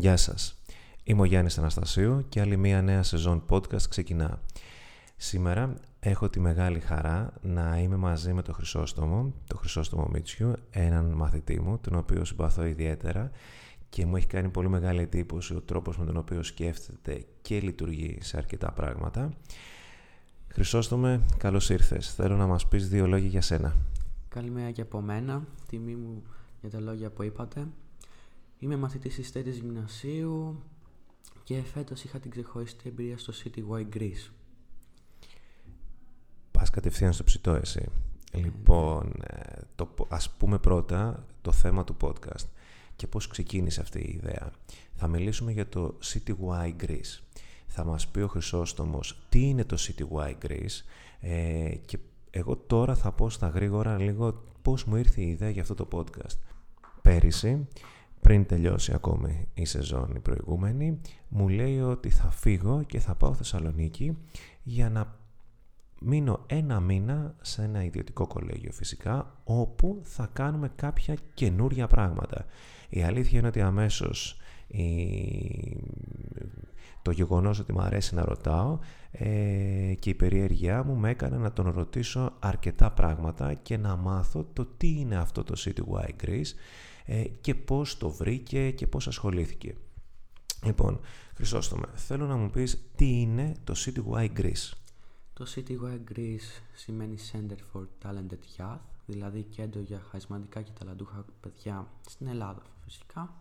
Γεια σας. Είμαι ο Γιάννης Αναστασίου και άλλη μία νέα σεζόν podcast ξεκινά. Σήμερα έχω τη μεγάλη χαρά να είμαι μαζί με τον Χρυσόστομο, τον Χρυσόστομο Μίτσιου, έναν μαθητή μου, τον οποίο συμπαθώ ιδιαίτερα και μου έχει κάνει πολύ μεγάλη εντύπωση ο τρόπος με τον οποίο σκέφτεται και λειτουργεί σε αρκετά πράγματα. Χρυσόστομε, καλώς ήρθες. Θέλω να μας πεις δύο λόγια για σένα. Καλημέρα και από μένα. Τιμή μου για τα λόγια που είπατε. Είμαι μαθητής της τρίτης γυμνασίου και φέτος είχα την ξεχωριστή εμπειρία στο City Y Greece. Πας κατευθείαν στο ψητό εσύ. Λοιπόν, ε, το, ας πούμε πρώτα το θέμα του podcast και πώς ξεκίνησε αυτή η ιδέα. Θα μιλήσουμε για το City Y Greece. Θα μας πει ο Χρυσόστομος τι είναι το City Y Greece ε, και εγώ τώρα θα πω στα γρήγορα λίγο πώς μου ήρθε η ιδέα για αυτό το podcast. Πέρυσι, πριν τελειώσει ακόμη η σεζόν η προηγούμενη, μου λέει ότι θα φύγω και θα πάω Θεσσαλονίκη για να μείνω ένα μήνα σε ένα ιδιωτικό κολέγιο φυσικά, όπου θα κάνουμε κάποια καινούρια πράγματα. Η αλήθεια είναι ότι αμέσως το γεγονός ότι μου αρέσει να ρωτάω ε, και η περιέργειά μου με έκανε να τον ρωτήσω αρκετά πράγματα και να μάθω το τι είναι αυτό το City Y Greece ε, και πώς το βρήκε και πώς ασχολήθηκε. Λοιπόν, Χρυσόστομε, θέλω να μου πεις τι είναι το City Y Greece. Το City Y Greece σημαίνει Center for Talented Youth, δηλαδή κέντρο για χαρισματικά και ταλαντούχα παιδιά στην Ελλάδα φυσικά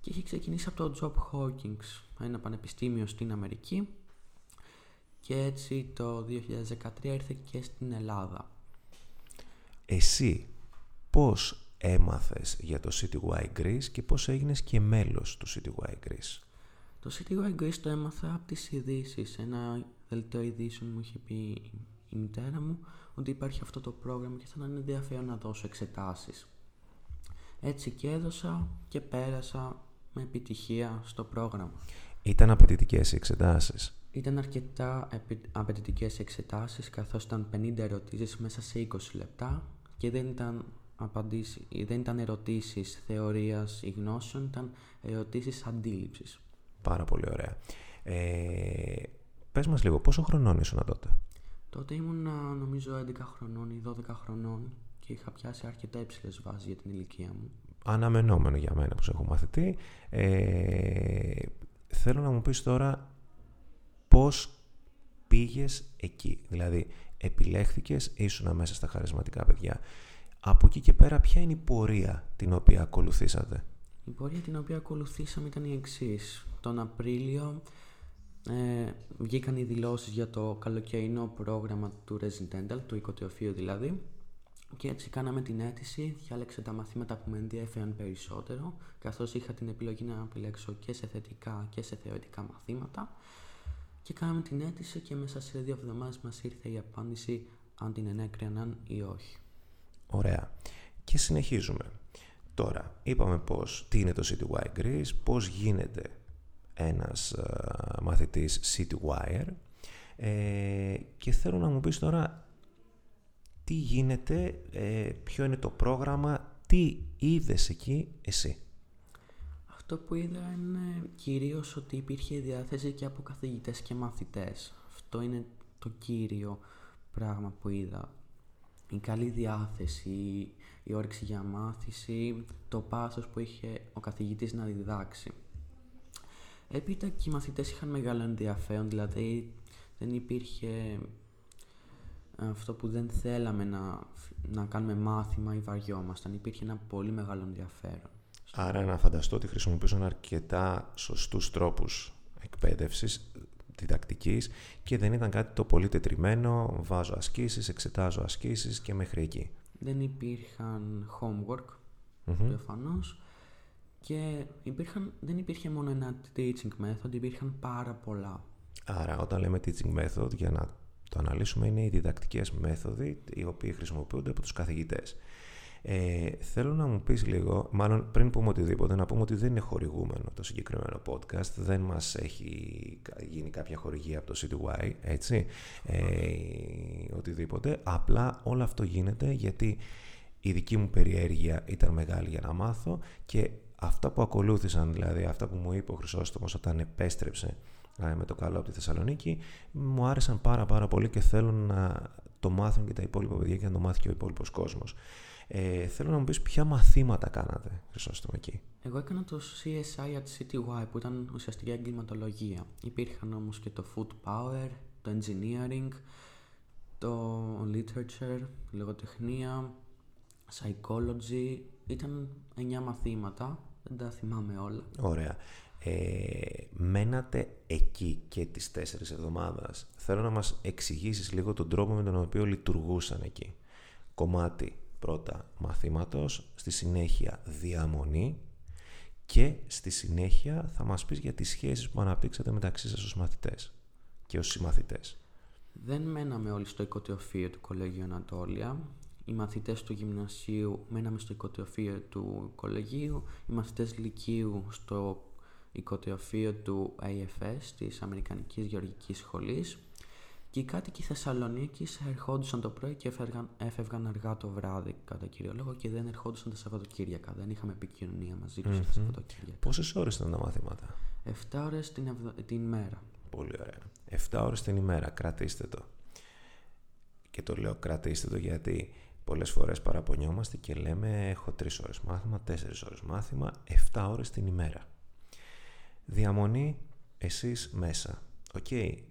και έχει ξεκινήσει από το Job Hawkins, ένα πανεπιστήμιο στην Αμερική και έτσι το 2013 ήρθε και στην Ελλάδα. Εσύ πώς έμαθες για το Y Greece και πώς έγινες και μέλος του Y Greece; Το Y Greece το έμαθα από τις ειδήσεις. Ένα δελτίο ειδήσεων μου είχε πει η μητέρα μου ότι υπάρχει αυτό το πρόγραμμα και θα ήταν ενδιαφέρον να δώσω εξετάσεις. Έτσι και έδωσα και πέρασα με επιτυχία στο πρόγραμμα. Ήταν απαιτητικές οι εξετάσεις; Ήταν αρκετά απαιτητικές εξετάσεις καθώς ήταν 50 ερωτήσεις μέσα σε 20 λεπτά και δεν ήταν, απαντήσει, δεν ήταν ερωτήσεις θεωρίας ή γνώσεων, ήταν ερωτήσεις αντίληψης. Πάρα πολύ ωραία. Ε, πες μας λίγο, πόσο χρονών ήσουν τότε; Τότε ήμουν νομίζω 11 χρονών ή 12 χρονών και είχα πιάσει αρκετά υψηλές βάσεις για την ηλικία μου αναμενόμενο για μένα που σε έχω μαθητή. Ε, θέλω να μου πεις τώρα πώς πήγες εκεί. Δηλαδή, επιλέχθηκες, ήσουν μέσα στα χαρισματικά παιδιά. Από εκεί και πέρα, ποια είναι η πορεία την οποία ακολουθήσατε; Η πορεία την οποία ακολουθήσαμε ήταν η εξής. Τον Απρίλιο ε, βγήκαν οι δηλώσεις για το καλοκαιρινό πρόγραμμα του Residential, του οικοτεοφείου δηλαδή, και έτσι κάναμε την αίτηση, διάλεξα τα μαθήματα που με ενδιαφέραν περισσότερο, καθώς είχα την επιλογή να επιλέξω και σε θετικά και σε θεωρητικά μαθήματα. Και κάναμε την αίτηση και μέσα σε δύο εβδομάδες μας ήρθε η απάντηση αν την ενέκριναν ή όχι. Ωραία. Και συνεχίζουμε. Τώρα, είπαμε πώς, τι είναι το CityWire Greece, πώς γίνεται ένας uh, μαθητής CityWire ε, και θέλω να μου πεις τώρα τι γίνεται, ε, ποιο είναι το πρόγραμμα, τι είδες εκεί εσύ; Αυτό που είδα είναι κυρίως ότι υπήρχε διάθεση και από καθηγητές και μαθητές. Αυτό είναι το κύριο πράγμα που είδα. Η καλή διάθεση, η όρεξη για μάθηση, το πάθος που είχε ο καθηγητής να διδάξει. Έπειτα και οι μαθητές είχαν μεγάλο ενδιαφέρον, δηλαδή δεν υπήρχε αυτό που δεν θέλαμε να, να κάνουμε μάθημα ή βαριόμασταν. Υπήρχε ένα πολύ μεγάλο ενδιαφέρον. Άρα να φανταστώ ότι χρησιμοποιούσαν αρκετά σωστούς τρόπους εκπαίδευσης, διδακτικής και δεν ήταν κάτι το πολύ τετριμένο, βάζω ασκήσεις, εξετάζω ασκήσεις και μέχρι εκεί. Δεν υπήρχαν homework, mm και υπήρχαν, δεν υπήρχε μόνο ένα teaching method, υπήρχαν πάρα πολλά. Άρα όταν λέμε teaching method, για να το αναλύσουμε είναι οι διδακτικές μέθοδοι οι οποίοι χρησιμοποιούνται από τους καθηγητές. Ε, θέλω να μου πεις λίγο, μάλλον πριν πούμε οτιδήποτε, να πούμε ότι δεν είναι χορηγούμενο το συγκεκριμένο podcast, δεν μας έχει γίνει κάποια χορηγία από το CityY, έτσι, ε, οτιδήποτε, απλά όλο αυτό γίνεται γιατί η δική μου περιέργεια ήταν μεγάλη για να μάθω και αυτά που ακολούθησαν, δηλαδή αυτά που μου είπε ο Χρυσόστομος όταν επέστρεψε ε, με το καλό από τη Θεσσαλονίκη, μου άρεσαν πάρα πάρα πολύ και θέλω να το μάθουν και τα υπόλοιπα παιδιά και να το μάθει και ο υπόλοιπος κόσμος. Ε, θέλω να μου πεις ποια μαθήματα κάνατε, Χρυσόστομο, εκεί. Εγώ έκανα το CSI at CTY που ήταν ουσιαστικά εγκληματολογία. Υπήρχαν όμως και το Food Power, το Engineering, το Literature, λογοτεχνία, Psychology. Ήταν 9 μαθήματα, δεν τα θυμάμαι όλα. Ωραία. Ε, μένατε εκεί και τις τέσσερις εβδομάδες. Θέλω να μας εξηγήσεις λίγο τον τρόπο με τον οποίο λειτουργούσαν εκεί. Κομμάτι πρώτα μαθήματος, στη συνέχεια διαμονή και στη συνέχεια θα μας πεις για τις σχέσεις που αναπτύξατε μεταξύ σας ως μαθητές και ως συμμαθητές. Δεν μέναμε όλοι στο οικοτεοφείο του Κολέγιου Ανατόλια. Οι μαθητές του γυμνασίου μέναμε στο οικοτεοφείο του κολεγίου, οι μαθητές λυκείου στο οικοτεοφείο του AFS, της Αμερικανικής Γεωργικής Σχολής και οι κάτοικοι Θεσσαλονίκη ερχόντουσαν το πρωί και έφευγαν, έφευγαν αργά το βράδυ, κατά κύριο λόγο, και δεν ερχόντουσαν τα Σαββατοκύριακα. Δεν είχαμε επικοινωνία μαζί τους mm-hmm. τα Σαββατοκύριακα. Πόσες ώρες ήταν τα μαθήματα, 7 ώρες την, την ημέρα. Πολύ ωραία. 7 ώρες την ημέρα, κρατήστε το. Και το λέω κρατήστε το γιατί πολλές φορές παραπονιόμαστε και λέμε έχω 3 ώρες μάθημα, 4 ώρες μάθημα, 7 ώρες την ημέρα. Διαμονή εσείς μέσα Οκ,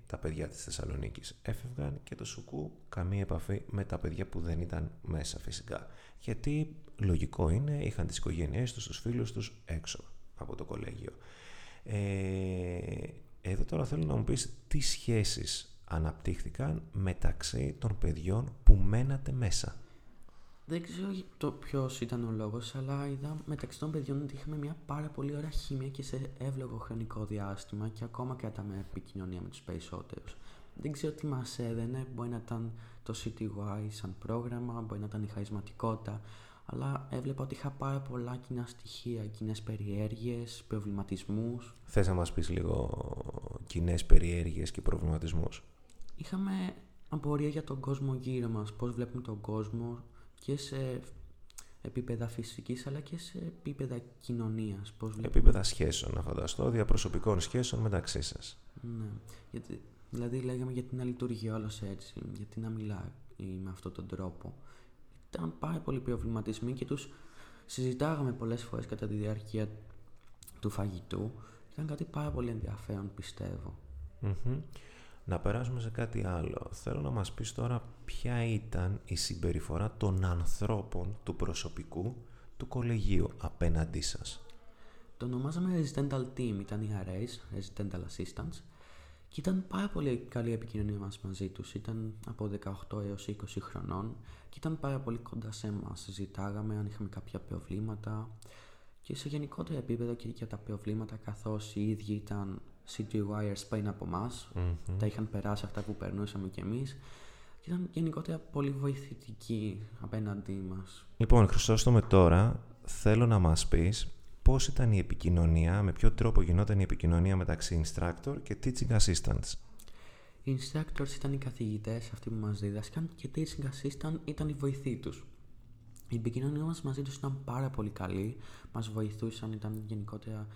τα παιδιά της Θεσσαλονίκης έφευγαν και το Σουκού καμία επαφή με τα παιδιά που δεν ήταν μέσα φυσικά. Γιατί λογικό είναι, είχαν τις οικογένειές τους, τους φίλους τους έξω από το κολέγιο. Ε, εδώ τώρα θέλω να μου πεις τι σχέσεις αναπτύχθηκαν μεταξύ των παιδιών που μένατε μέσα. Δεν ξέρω το ποιος ήταν ο λόγος, αλλά είδα μεταξύ των παιδιών ότι είχαμε μια πάρα πολύ ωραία χημία και σε εύλογο χρονικό διάστημα και ακόμα κρατάμε επικοινωνία με τους περισσότερους. Δεν ξέρω τι μας έδαινε, μπορεί να ήταν το CTY σαν πρόγραμμα, μπορεί να ήταν η χαρισματικότητα, αλλά έβλεπα ότι είχα πάρα πολλά κοινά στοιχεία, κοινές περιέργειες, προβληματισμούς. Θες να μας πεις λίγο κοινές περιέργειες και προβληματισμούς; Είχαμε απορία για τον κόσμο γύρω μας, πώς βλέπουμε τον κόσμο, και σε επίπεδα φυσικής αλλά και σε επίπεδα κοινωνίας. Πώς Επίπεδα σχέσεων, να φανταστώ, διαπροσωπικών σχέσεων μεταξύ σας. Ναι, γιατί, δηλαδή λέγαμε γιατί να λειτουργεί όλος έτσι, γιατί να μιλάει με αυτόν τον τρόπο. Ήταν πάρα πολύ προβληματισμοί και τους συζητάγαμε πολλές φορές κατά τη διάρκεια του φαγητού. Ήταν κάτι πάρα πολύ ενδιαφέρον να περάσουμε σε κάτι άλλο. Θέλω να μας πεις τώρα ποια ήταν η συμπεριφορά των ανθρώπων του προσωπικού του κολεγίου απέναντί σας. Το ονομάζαμε Residential Team, ήταν οι RAs, Residential Assistants, και ήταν πάρα πολύ καλή η επικοινωνία μας μαζί τους. Ήταν από 18 έως 20 χρονών και ήταν πάρα πολύ κοντά σε εμάς. Συζητάγαμε αν είχαμε κάποια προβλήματα και σε γενικότερο επίπεδο και για τα προβλήματα καθώς οι ίδιοι ήταν City Wires πριν από εμάς. Τα είχαν περάσει αυτά που περνούσαμε κι εμείς. Και ήταν γενικότερα πολύ βοηθητικοί απέναντί μας. Λοιπόν, Χρυσόστομε τώρα, θέλω να μας πεις πώς ήταν η επικοινωνία, με ποιο τρόπο γινόταν η επικοινωνία μεταξύ instructor και teaching assistants. Οι instructors ήταν οι καθηγητές, αυτοί που μας δίδασκαν, και teaching assistant ήταν οι βοηθοί τους. Η επικοινωνία μας μαζί τους ήταν πάρα πολύ καλή. Μας βοηθούσαν, ήταν γενικότερα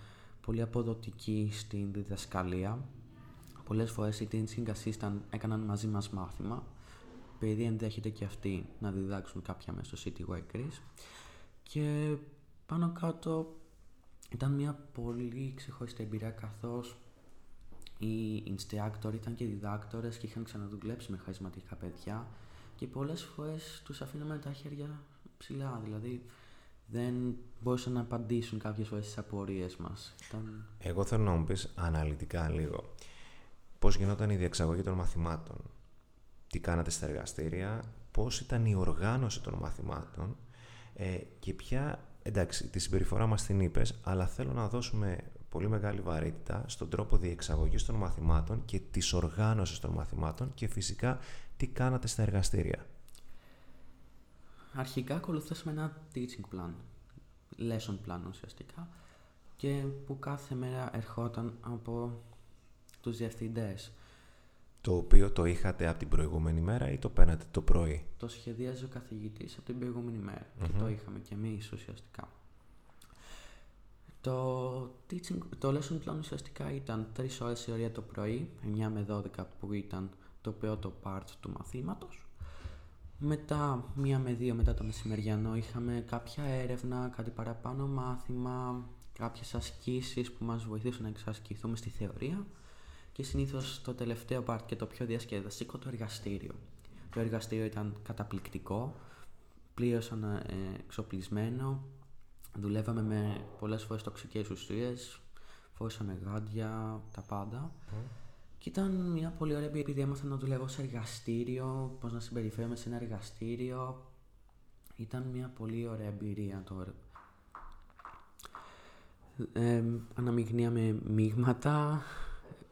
πολύ αποδοτική στην διδασκαλία. Πολλές φορές οι teaching assistant έκαναν μαζί μας μάθημα, επειδή ενδέχεται και αυτοί να διδάξουν κάποια μέσα στο City Greece. Και πάνω κάτω ήταν μια πολύ ξεχωριστή εμπειρία καθώς οι instructor ήταν και διδάκτορες και είχαν ξαναδουλέψει με χαρισματικά παιδιά και πολλές φορές τους αφήναμε τα χέρια ψηλά, δηλαδή δεν μπορούσαν να απαντήσουν κάποιες φορές στις απορίες μας. Εγώ θέλω να μου πεις αναλυτικά λίγο πώς γινόταν η διεξαγωγή των μαθημάτων, τι κάνατε στα εργαστήρια, πώς ήταν η οργάνωση των μαθημάτων ε, και ποια, εντάξει, τη συμπεριφορά μας την είπες, αλλά θέλω να δώσουμε πολύ μεγάλη βαρύτητα στον τρόπο διεξαγωγής των μαθημάτων και της οργάνωσης των μαθημάτων και φυσικά τι κάνατε στα εργαστήρια αρχικά ακολουθούσαμε ένα teaching plan, lesson plan ουσιαστικά, και που κάθε μέρα ερχόταν από τους διευθυντές. Το οποίο το είχατε από την προηγούμενη μέρα ή το παίρνατε το πρωί; Το σχεδίαζε ο καθηγητής από την προηγούμενη και το είχαμε και εμείς ουσιαστικά. Το, teaching, το lesson plan ουσιαστικά ήταν 3 ώρες η ώρα το πρωί, 9 με 12 που ήταν το πρώτο part του μαθήματος. Μετά, μία με δύο μετά το μεσημεριανό, είχαμε κάποια έρευνα, κάτι παραπάνω μάθημα, κάποιες ασκήσεις που μας βοηθήσουν να εξασκηθούμε στη θεωρία και συνήθως το τελευταίο part και το πιο διασκεδαστικό το εργαστήριο. Το εργαστήριο ήταν καταπληκτικό, πλήρως ε, εξοπλισμένο, δουλεύαμε με πολλές φορές τοξικές ουσίες, φορούσαμε γάντια, τα πάντα. Και ήταν μια πολύ ωραία επειδή έμαθα να δουλεύω σε εργαστήριο, πώς να συμπεριφέρομαι σε ένα εργαστήριο. Ήταν μια πολύ ωραία εμπειρία τώρα. Ε, αναμειγνύαμε μείγματα,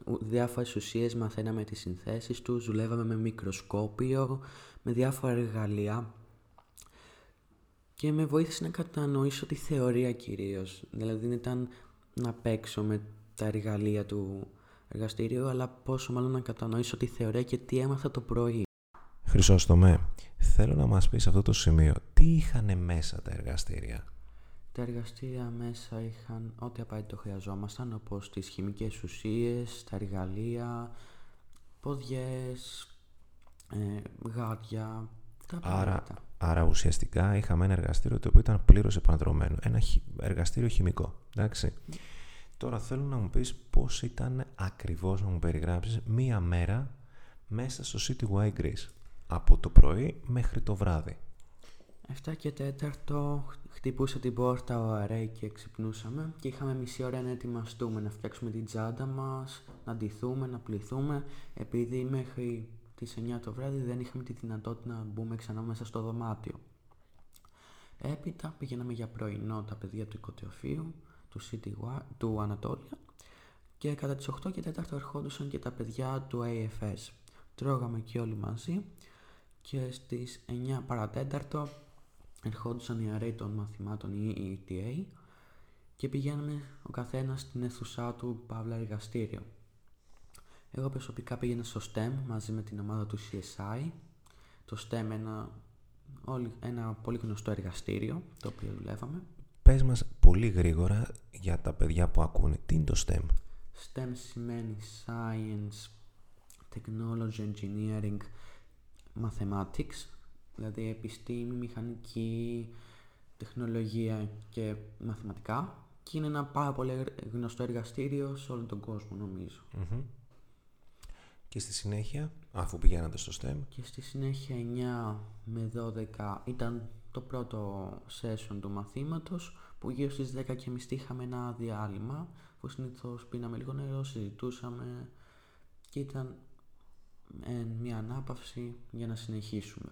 διάφορες ουσίες μαθαίναμε τις συνθέσεις τους, δουλεύαμε με μικροσκόπιο, με διάφορα εργαλεία και με βοήθησε να κατανοήσω τη θεωρία κυρίως. Δηλαδή δεν ήταν να παίξω με τα εργαλεία του εργαστηρίου, αλλά πόσο μάλλον να κατανοήσω τη θεωρία και τι έμαθα το πρωί. Χρυσόστομέ, θέλω να μας πεις αυτό το σημείο. Τι είχαν μέσα τα εργαστήρια; Τα εργαστήρια μέσα είχαν ό,τι απαραίτητο χρειαζόμασταν, όπως τις χημικές ουσίες, τα εργαλεία, ποδιές, ε, γάτια, τα άρα, άρα ουσιαστικά είχαμε ένα εργαστήριο το οποίο ήταν πλήρως επανδρομένο. Ένα εργαστήριο χημικό, εντάξει. Τώρα θέλω να μου πεις πώς ήταν ακριβώς να μου περιγράψεις μία μέρα μέσα στο City Y Greece. Από το πρωί μέχρι το βράδυ. 7 και 4 χτυπούσε την πόρτα ο Αρέι και ξυπνούσαμε και είχαμε μισή ώρα να ετοιμαστούμε, να φτιάξουμε την τσάντα μας, να ντυθούμε, να πληθούμε επειδή μέχρι τις 9 το βράδυ δεν είχαμε τη δυνατότητα να μπούμε ξανά μέσα στο δωμάτιο. Έπειτα πήγαιναμε για πρωινό τα παιδιά του οικοτεοφείου του, City, του Ανατόλια και κατά τις 8 και 4 ερχόντουσαν και τα παιδιά του AFS. Τρώγαμε και όλοι μαζί και στις 9 παρατέταρτο ερχόντουσαν οι αρέοι των μαθημάτων ή ETA και πηγαίναμε ο καθένας στην αίθουσά του παύλα εργαστήριο. Εγώ προσωπικά πήγαινα στο STEM μαζί με την ομάδα του CSI. Το STEM ένα, ένα πολύ γνωστό εργαστήριο το οποίο δουλεύαμε. Πες μας πολύ γρήγορα για τα παιδιά που ακούνε. Τι είναι το STEM? STEM σημαίνει Science, Technology, Engineering, Mathematics, δηλαδή επιστήμη, μηχανική, τεχνολογία και μαθηματικά και είναι ένα πάρα πολύ γνωστό εργαστήριο σε όλο τον κόσμο Και στη συνέχεια, αφού πηγαίνατε στο STEM; Και στη συνέχεια 9 με 12 ήταν το πρώτο session του μαθήματος που γύρω στις 10 και μισή είχαμε ένα διάλειμμα που συνήθως πίναμε λίγο νερό, συζητούσαμε και ήταν ε, μια ανάπαυση για να συνεχίσουμε.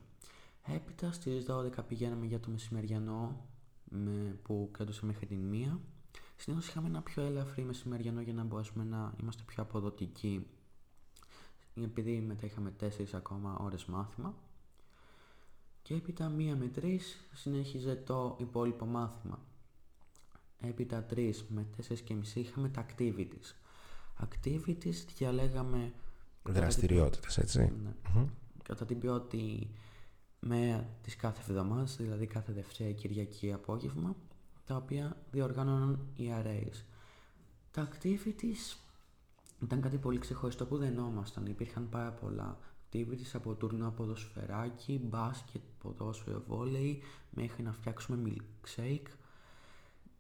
Έπειτα στις 12 πηγαίναμε για το μεσημεριανό με, που κρατούσε μέχρι την μία. Συνήθως είχαμε ένα πιο ελαφρύ μεσημεριανό για να μπορέσουμε να είμαστε πιο αποδοτικοί επειδή μετά είχαμε 4 ακόμα ώρες μάθημα και έπειτα μία με τρεις συνέχιζε το υπόλοιπο μάθημα. Έπειτα τρεις με τέσσερις και μισή είχαμε τα activities. Activities διαλέγαμε... Δραστηριότητες, έτσι. Ναι. Κατά την πρώτη μέρα της κάθε εβδομάδας, δηλαδή κάθε Δευτέρα Κυριακή απόγευμα, τα οποία διοργάνωναν οι arrays. Τα activities ήταν κάτι πολύ ξεχωριστό που δεν όμασταν. Υπήρχαν πάρα πολλά activities από τουρνό ποδοσφαιράκι, μπάσκετ, ποδόσφαιρο, βόλεϊ, μέχρι να φτιάξουμε milkshake.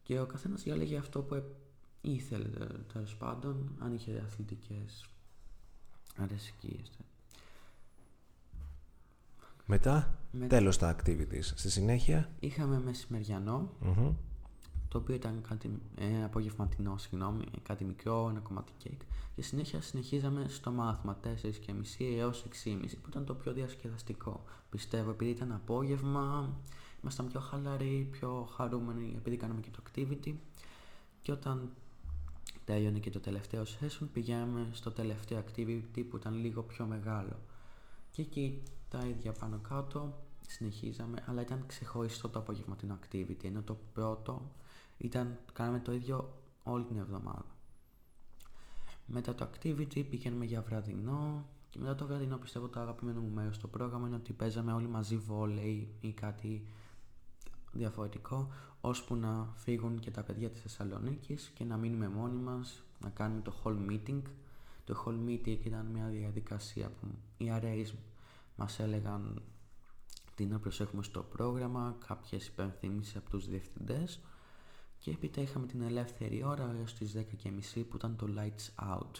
Και ο καθένας διάλεγε αυτό που ήθελε τέλος πάντων, αν είχε αθλητικές αρεσκίες. Μετά, Με... τέλος τα activities. Στη συνέχεια... Είχαμε το οποίο ήταν κάτι, ένα απογευματινό, συγγνώμη, κάτι μικρό, ένα κομμάτι κέικ. Και συνέχεια συνεχίζαμε στο μάθημα 4 και μισή έως 6,5 που ήταν το πιο διασκεδαστικό. Πιστεύω επειδή ήταν απόγευμα, ήμασταν πιο χαλαροί, πιο χαρούμενοι επειδή κάναμε και το activity. Και όταν τέλειωνε και το τελευταίο session, πηγαίναμε στο τελευταίο activity που ήταν λίγο πιο μεγάλο. Και εκεί τα ίδια πάνω κάτω συνεχίζαμε, αλλά ήταν ξεχωριστό το απογευματινό activity, ενώ το πρώτο ήταν, κάναμε το ίδιο όλη την εβδομάδα. Μετά το activity πήγαιναμε για βραδινό και μετά το βραδινό πιστεύω το αγαπημένο μου μέρος στο πρόγραμμα είναι ότι παίζαμε όλοι μαζί βόλεϊ ή κάτι διαφορετικό ώσπου να φύγουν και τα παιδιά της Θεσσαλονίκης και να μείνουμε μόνοι μας, να κάνουμε το whole meeting. Το whole meeting ήταν μια διαδικασία που οι αρέεις μας έλεγαν τι να προσέχουμε στο πρόγραμμα, κάποιες υπενθύμησεις από τους διευθυντές και έπειτα είχαμε την ελεύθερη ώρα έως τις 10.30 που ήταν το lights out.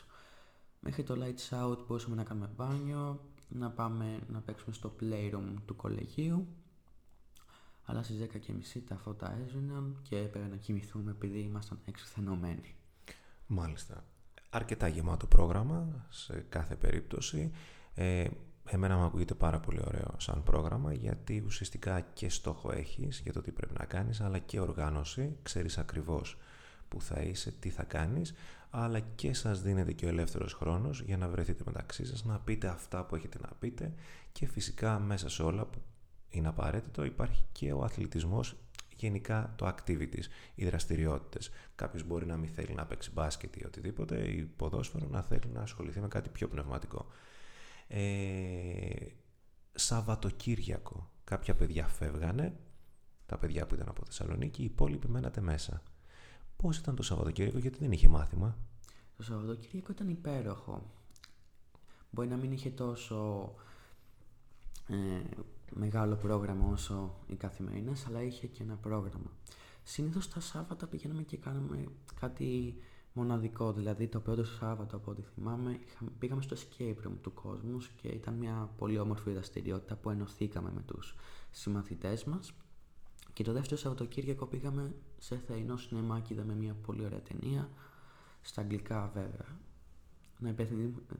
Μέχρι το lights out μπορούσαμε να κάνουμε μπάνιο, να πάμε να παίξουμε στο playroom του κολεγίου αλλά στις 10.30 τα φώτα έσβηναν και έπρεπε να κοιμηθούμε επειδή ήμασταν εξουθενωμένοι. Μάλιστα. Αρκετά γεμάτο πρόγραμμα σε κάθε περίπτωση. Ε, εμένα μου ακούγεται πάρα πολύ ωραίο σαν πρόγραμμα γιατί ουσιαστικά και στόχο έχεις για το τι πρέπει να κάνεις αλλά και οργάνωση, ξέρεις ακριβώς που θα είσαι, τι θα κάνεις αλλά και σας δίνεται και ο ελεύθερος χρόνος για να βρεθείτε μεταξύ σας, να πείτε αυτά που έχετε να πείτε και φυσικά μέσα σε όλα που είναι απαραίτητο υπάρχει και ο αθλητισμός γενικά το activities, οι δραστηριότητες. Κάποιος μπορεί να μην θέλει να παίξει μπάσκετ ή οτιδήποτε ή ποδόσφαιρο να θέλει να ασχοληθεί με κάτι πιο πνευματικό. Ε, Σαββατοκύριακο. Κάποια παιδιά φεύγανε, τα παιδιά που ήταν από Θεσσαλονίκη, οι υπόλοιποι μένατε μέσα. Πώς ήταν το Σαββατοκύριακο, γιατί δεν είχε μάθημα; Το Σαββατοκύριακο ήταν υπέροχο. Μπορεί να μην είχε τόσο ε, μεγάλο πρόγραμμα όσο οι καθημερινές, αλλά είχε και ένα πρόγραμμα. Συνήθως τα Σάββατα πηγαίναμε και κάναμε κάτι μοναδικό, δηλαδή το πρώτο Σάββατο από ό,τι θυμάμαι πήγαμε στο escape room του κόσμους και ήταν μια πολύ όμορφη δραστηριότητα που ενωθήκαμε με τους συμμαθητές μας και το δεύτερο Σαββατοκύριακο πήγαμε σε θεϊνό σινεμά και είδαμε μια πολύ ωραία ταινία στα αγγλικά βέβαια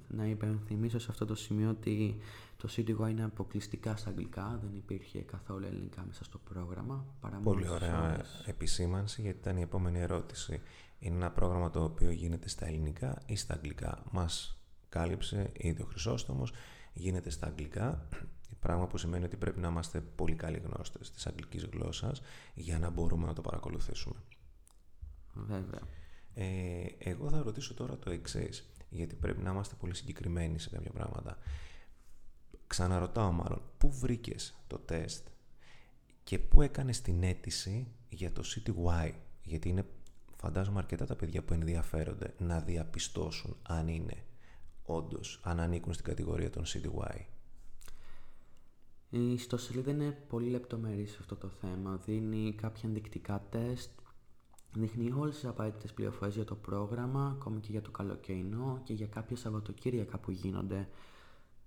να υπενθυμίσω σε αυτό το σημείο ότι το CityY είναι αποκλειστικά στα αγγλικά, δεν υπήρχε καθόλου ελληνικά μέσα στο πρόγραμμα. Παρά Πολύ ωραία επισήμανση γιατί ήταν η επόμενη ερώτηση. Είναι ένα πρόγραμμα το οποίο γίνεται στα ελληνικά ή στα αγγλικά. Μας κάλυψε ήδη ο Χρυσόστομος, γίνεται στα αγγλικά, πράγμα που σημαίνει ότι πρέπει να είμαστε πολύ καλοί γνώστες της αγγλικής γλώσσας για να μπορούμε να το παρακολουθήσουμε. Βέβαια. Ε, εγώ θα ρωτήσω τώρα το εξής γιατί πρέπει να είμαστε πολύ συγκεκριμένοι σε κάποια πράγματα. Ξαναρωτάω μάλλον, πού βρήκες το τεστ και πού έκανες την αίτηση για το CTY, γιατί είναι φαντάζομαι αρκετά τα παιδιά που ενδιαφέρονται να διαπιστώσουν αν είναι όντως, αν ανήκουν στην κατηγορία των CTY. Η ιστοσελίδα είναι πολύ λεπτομερής σε αυτό το θέμα. Δίνει κάποια ενδεικτικά τεστ Δείχνει όλες τις απαραίτητες πληροφορίες για το πρόγραμμα, ακόμη και για το καλοκαιρινό και για κάποια Σαββατοκύριακα που γίνονται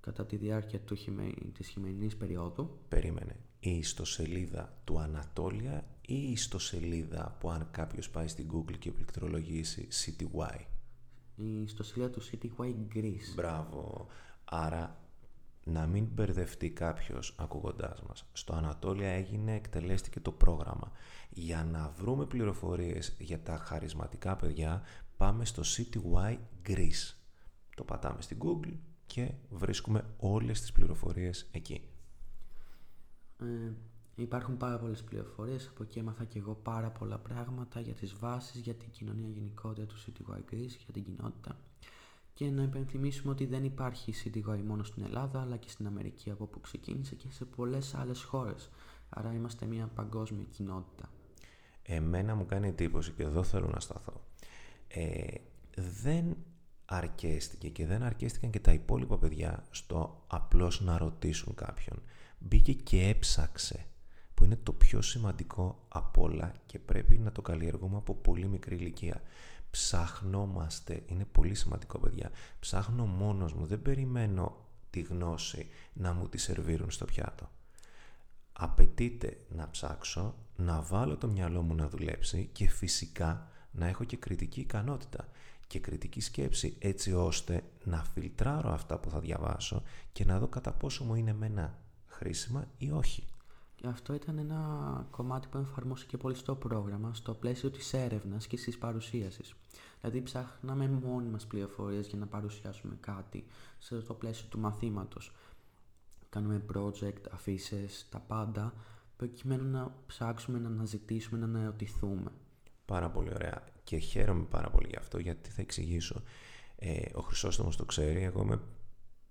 κατά τη διάρκεια του χειμε... της χειμερινής περίοδου. Περίμενε. Η ιστοσελίδα του Ανατόλια ή η ιστοσελίδα που αν κάποιος πάει στην Google και πληκτρολογήσει CTY. Η ιστοσελίδα του CTY Greece. Μπράβο. Άρα να μην μπερδευτεί κάποιος ακούγοντάς μας. Στο Ανατόλια έγινε, εκτελέστηκε το πρόγραμμα. Για να βρούμε πληροφορίες για τα χαρισματικά παιδιά, πάμε στο CTY Greece. Το πατάμε στην Google και βρίσκουμε όλες τις πληροφορίες εκεί. Ε, υπάρχουν πάρα πολλές πληροφορίες, από εκεί έμαθα και εγώ πάρα πολλά πράγματα για τις βάσεις, για την κοινωνία γενικότερα του CTY Greece, για την κοινότητα. Και να υπενθυμίσουμε ότι δεν υπάρχει CTY μόνο στην Ελλάδα, αλλά και στην Αμερική από όπου ξεκίνησε και σε πολλές άλλες χώρες. Άρα είμαστε μια παγκόσμια κοινότητα. Εμένα μου κάνει εντύπωση και εδώ θέλω να σταθώ. Ε, δεν αρκέστηκε και δεν αρκέστηκαν και τα υπόλοιπα παιδιά στο απλώς να ρωτήσουν κάποιον. Μπήκε και έψαξε που είναι το πιο σημαντικό από όλα και πρέπει να το καλλιεργούμε από πολύ μικρή ηλικία. Ψάχνομαστε, είναι πολύ σημαντικό παιδιά, ψάχνω μόνος μου, δεν περιμένω τη γνώση να μου τη σερβίρουν στο πιάτο. Απαιτείται να ψάξω, να βάλω το μυαλό μου να δουλέψει και φυσικά να έχω και κριτική ικανότητα και κριτική σκέψη έτσι ώστε να φιλτράρω αυτά που θα διαβάσω και να δω κατά πόσο μου είναι μένα χρήσιμα ή όχι. Και αυτό ήταν ένα κομμάτι που εφαρμόστηκε πολύ στο πρόγραμμα, στο πλαίσιο της έρευνας και της παρουσίασης. Δηλαδή ψάχναμε μόνοι μας πληροφορίες για να παρουσιάσουμε κάτι στο πλαίσιο του μαθήματος. Κάνουμε project, αφήσεις, τα πάντα, προκειμένου να ψάξουμε, να αναζητήσουμε, να αναρωτηθούμε. Πάρα πολύ ωραία και χαίρομαι πάρα πολύ γι' αυτό γιατί θα εξηγήσω. Ε, ο Χρυσόστομος το ξέρει, εγώ είμαι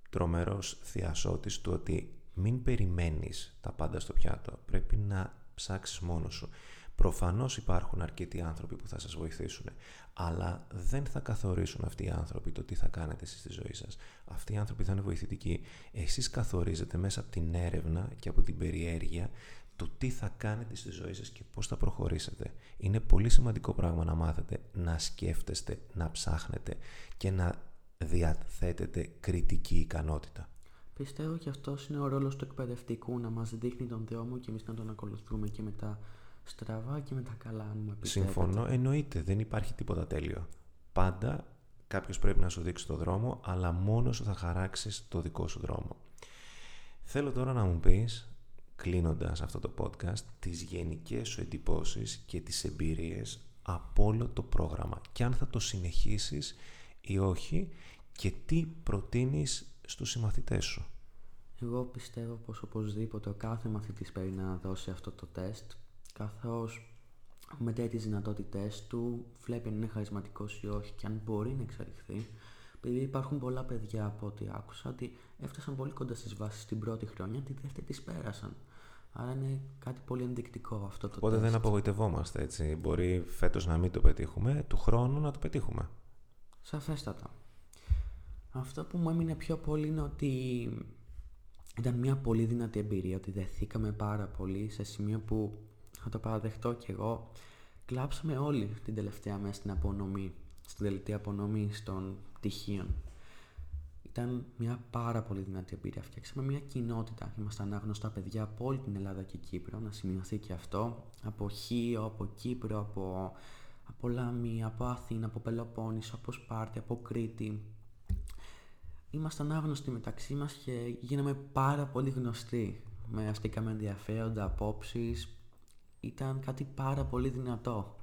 τρομερός θειασότης του ότι μην περιμένεις τα πάντα στο πιάτο. Πρέπει να ψάξεις μόνος σου. Προφανώς υπάρχουν αρκετοί άνθρωποι που θα σας βοηθήσουν, αλλά δεν θα καθορίσουν αυτοί οι άνθρωποι το τι θα κάνετε εσείς στη ζωή σας. Αυτοί οι άνθρωποι θα είναι βοηθητικοί. Εσείς καθορίζετε μέσα από την έρευνα και από την περιέργεια το τι θα κάνετε στη ζωή σας και πώς θα προχωρήσετε. Είναι πολύ σημαντικό πράγμα να μάθετε να σκέφτεστε, να ψάχνετε και να διαθέτετε κριτική ικανότητα. Πιστεύω και αυτός είναι ο ρόλος του εκπαιδευτικού να μας δείχνει τον δρόμο και εμείς να τον ακολουθούμε και μετά στραβά και μετά καλά αν μου Συμφωνώ, εννοείται, δεν υπάρχει τίποτα τέλειο. Πάντα κάποιος πρέπει να σου δείξει το δρόμο, αλλά μόνος σου θα χαράξεις το δικό σου δρόμο. Θέλω τώρα να μου πεις κλείνοντας αυτό το podcast τις γενικές σου εντυπώσεις και τις εμπειρίες από όλο το πρόγραμμα και αν θα το συνεχίσεις ή όχι και τι προτείνεις στους συμμαθητές σου; Εγώ πιστεύω πως οπωσδήποτε ο κάθε μαθητής πρέπει να δώσει αυτό το τεστ καθώς μετά τις δυνατότητές του βλέπει αν είναι χαρισματικός ή όχι και αν μπορεί να εξελιχθεί επειδή υπάρχουν πολλά παιδιά από ό,τι άκουσα ότι έφτασαν πολύ κοντά στις βάσεις την πρώτη χρονιά, τη δεύτερη τις πέρασαν. Άρα είναι κάτι πολύ ενδεικτικό αυτό το Οπότε δεν απογοητευόμαστε έτσι. Μπορεί φέτος να μην το πετύχουμε, του χρόνου να το πετύχουμε. Σαφέστατα. Αυτό που μου έμεινε πιο πολύ είναι ότι ήταν μια πολύ δυνατή εμπειρία, ότι δεθήκαμε πάρα πολύ σε σημείο που θα το παραδεχτώ κι εγώ. Κλάψαμε όλοι την τελευταία μέρα στην απονομή, στην τελευταία απονομή των πτυχίων. Ήταν μια πάρα πολύ δυνατή εμπειρία. Φτιάξαμε μια κοινότητα. Ήμασταν άγνωστα παιδιά από όλη την Ελλάδα και Κύπρο. Να σημειωθεί και αυτό. Από Χίο, από Κύπρο, από, από Λάμι, από Αθήνα, από Πελοπόννησο, από Σπάρτη, από Κρήτη. Ήμασταν άγνωστοι μεταξύ μας και γίναμε πάρα πολύ γνωστοί. Με αστήκαμε ενδιαφέροντα απόψεις. Ήταν κάτι πάρα πολύ δυνατό.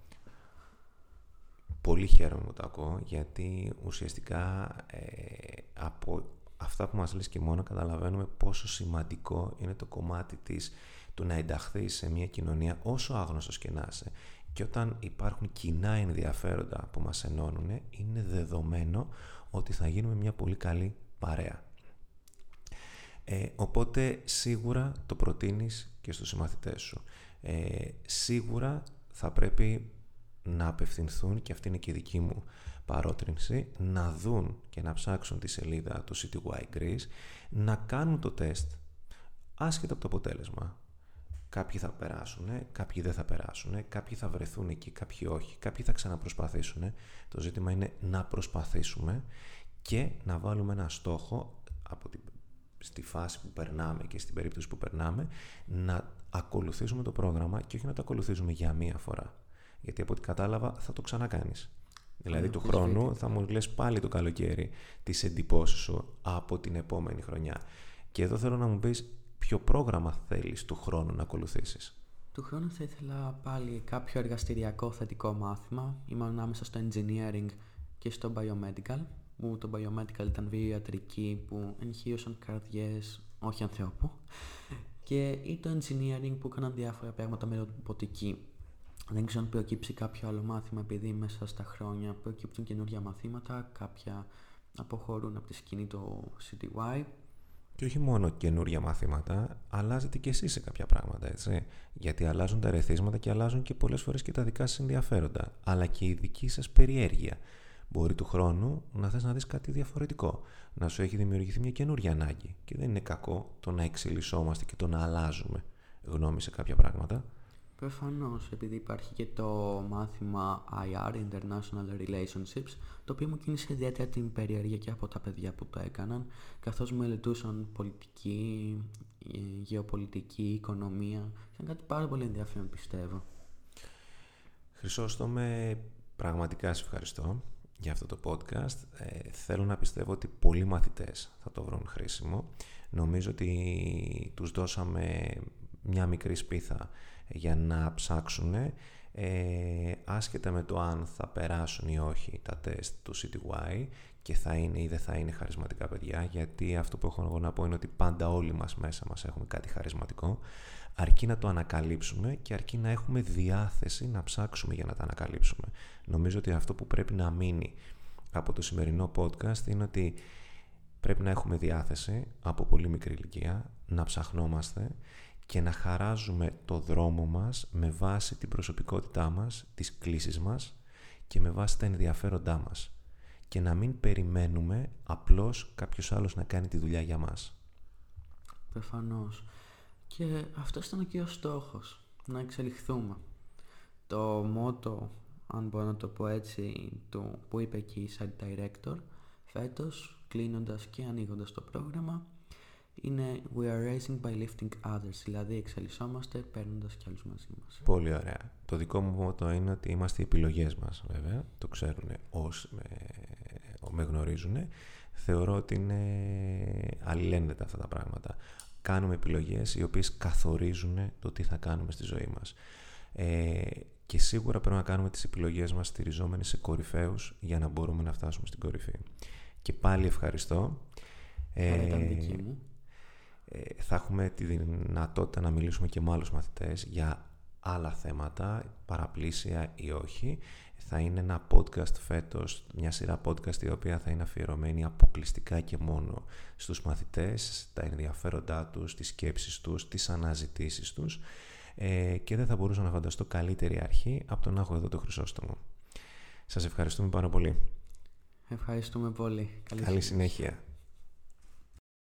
Πολύ χαίρομαι που το ακούω γιατί ουσιαστικά ε, από αυτά που μας λες και μόνο καταλαβαίνουμε πόσο σημαντικό είναι το κομμάτι της του να ενταχθείς σε μια κοινωνία όσο άγνωστος και να είσαι και όταν υπάρχουν κοινά ενδιαφέροντα που μας ενώνουν είναι δεδομένο ότι θα γίνουμε μια πολύ καλή παρέα. Ε, οπότε σίγουρα το προτείνεις και στους συμμαθητές σου. Ε, σίγουρα θα πρέπει να απευθυνθούν και αυτή είναι και η δική μου παρότρινση να δουν και να ψάξουν τη σελίδα του CTY Greece να κάνουν το τεστ άσχετα από το αποτέλεσμα κάποιοι θα περάσουν, κάποιοι δεν θα περάσουν κάποιοι θα βρεθούν εκεί, κάποιοι όχι κάποιοι θα ξαναπροσπαθήσουν το ζήτημα είναι να προσπαθήσουμε και να βάλουμε ένα στόχο από τη, στη φάση που περνάμε και στην περίπτωση που περνάμε να ακολουθήσουμε το πρόγραμμα και όχι να το ακολουθήσουμε για μία φορά γιατί από ό,τι κατάλαβα θα το ξανακάνεις. Δηλαδή του χρόνου θα μου λες πάλι το καλοκαίρι τις εντυπώσεις σου από την επόμενη χρονιά. Και εδώ θέλω να μου πεις ποιο πρόγραμμα θέλεις του χρόνου να ακολουθήσεις; Του χρόνου θα ήθελα πάλι κάποιο εργαστηριακό θετικό μάθημα. Είμαι ανάμεσα στο engineering και στο biomedical. Μου το biomedical ήταν βιοιατρική που εγχείωσαν καρδιές, όχι ανθρώπου. Και ή το engineering που έκαναν διάφορα πράγματα με ρομποτική. Δεν ξέρω αν προκύψει κάποιο άλλο μάθημα επειδή μέσα στα χρόνια προκύπτουν καινούργια μαθήματα, κάποια αποχωρούν από τη σκηνή του CTY. Και όχι μόνο καινούργια μαθήματα, αλλάζετε και εσείς σε κάποια πράγματα, έτσι. Γιατί αλλάζουν τα ερεθίσματα και αλλάζουν και πολλές φορές και τα δικά σας ενδιαφέροντα, αλλά και η δική σας περιέργεια. Μπορεί του χρόνου να θες να δεις κάτι διαφορετικό, να σου έχει δημιουργηθεί μια καινούργια ανάγκη. Και δεν είναι κακό το να εξελισσόμαστε και το να αλλάζουμε γνώμη σε κάποια πράγματα. Προφανώς, επειδή υπάρχει και το μάθημα IR, International Relationships, το οποίο μου κίνησε ιδιαίτερα την περιέργεια και από τα παιδιά που το έκαναν, καθώς μελετούσαν πολιτική, ε, γεωπολιτική, οικονομία. Ήταν κάτι πάρα πολύ ενδιαφέρον, πιστεύω. Χρυσόστομε, πραγματικά σε ευχαριστώ για αυτό το podcast. Ε, θέλω να πιστεύω ότι πολλοί μαθητές θα το βρουν χρήσιμο. Νομίζω ότι τους δώσαμε μια μικρή σπίθα για να ψάξουν ε, άσχετα με το αν θα περάσουν ή όχι τα τεστ του CTY και θα είναι ή δεν θα είναι χαρισματικά παιδιά γιατί αυτό που έχω να πω είναι ότι πάντα όλοι μας μέσα μας έχουμε κάτι χαρισματικό αρκεί να το ανακαλύψουμε και αρκεί να έχουμε διάθεση να ψάξουμε για να τα ανακαλύψουμε. Νομίζω ότι αυτό που πρέπει να μείνει από το σημερινό podcast είναι ότι πρέπει να έχουμε διάθεση από πολύ μικρή ηλικία, να ψαχνόμαστε και να χαράζουμε το δρόμο μας με βάση την προσωπικότητά μας, τις κλήσεις μας και με βάση τα ενδιαφέροντά μας και να μην περιμένουμε απλώς κάποιος άλλος να κάνει τη δουλειά για μας. Προφανώς. Και αυτό ήταν και ο στόχος, να εξελιχθούμε. Το μότο, αν μπορώ να το πω έτσι, του που είπε εκεί η site director, φέτος, κλείνοντας και ανοίγοντας το πρόγραμμα, είναι We are racing by lifting others, δηλαδή εξελισσόμαστε παίρνοντας κι άλλους μαζί μας. Πολύ ωραία. Το δικό μου μότο είναι ότι είμαστε οι επιλογές μας, βέβαια. Το ξέρουν όσοι με, με γνωρίζουν. Θεωρώ ότι είναι αλληλένδετα αυτά τα πράγματα. Κάνουμε επιλογές οι οποίες καθορίζουν το τι θα κάνουμε στη ζωή μας. Ε, και σίγουρα πρέπει να κάνουμε τις επιλογές μας στηριζόμενοι σε κορυφαίους για να μπορούμε να φτάσουμε στην κορυφή. Και πάλι ευχαριστώ. Ε, δική μου. Ε, θα έχουμε τη δυνατότητα να μιλήσουμε και με άλλους μαθητές για άλλα θέματα, παραπλήσια ή όχι. Θα είναι ένα podcast φέτος, μια σειρά podcast η οποία θα είναι αφιερωμένη αποκλειστικά και μόνο στους μαθητές, τα ενδιαφέροντά τους, τις σκέψεις τους, τις αναζητήσεις τους ε, και δεν θα μπορούσα να φανταστώ καλύτερη αρχή από το να έχω εδώ το Χρυσόστομο. Σας ευχαριστούμε πάρα πολύ. Ευχαριστούμε πολύ. Καλή συνέχεια.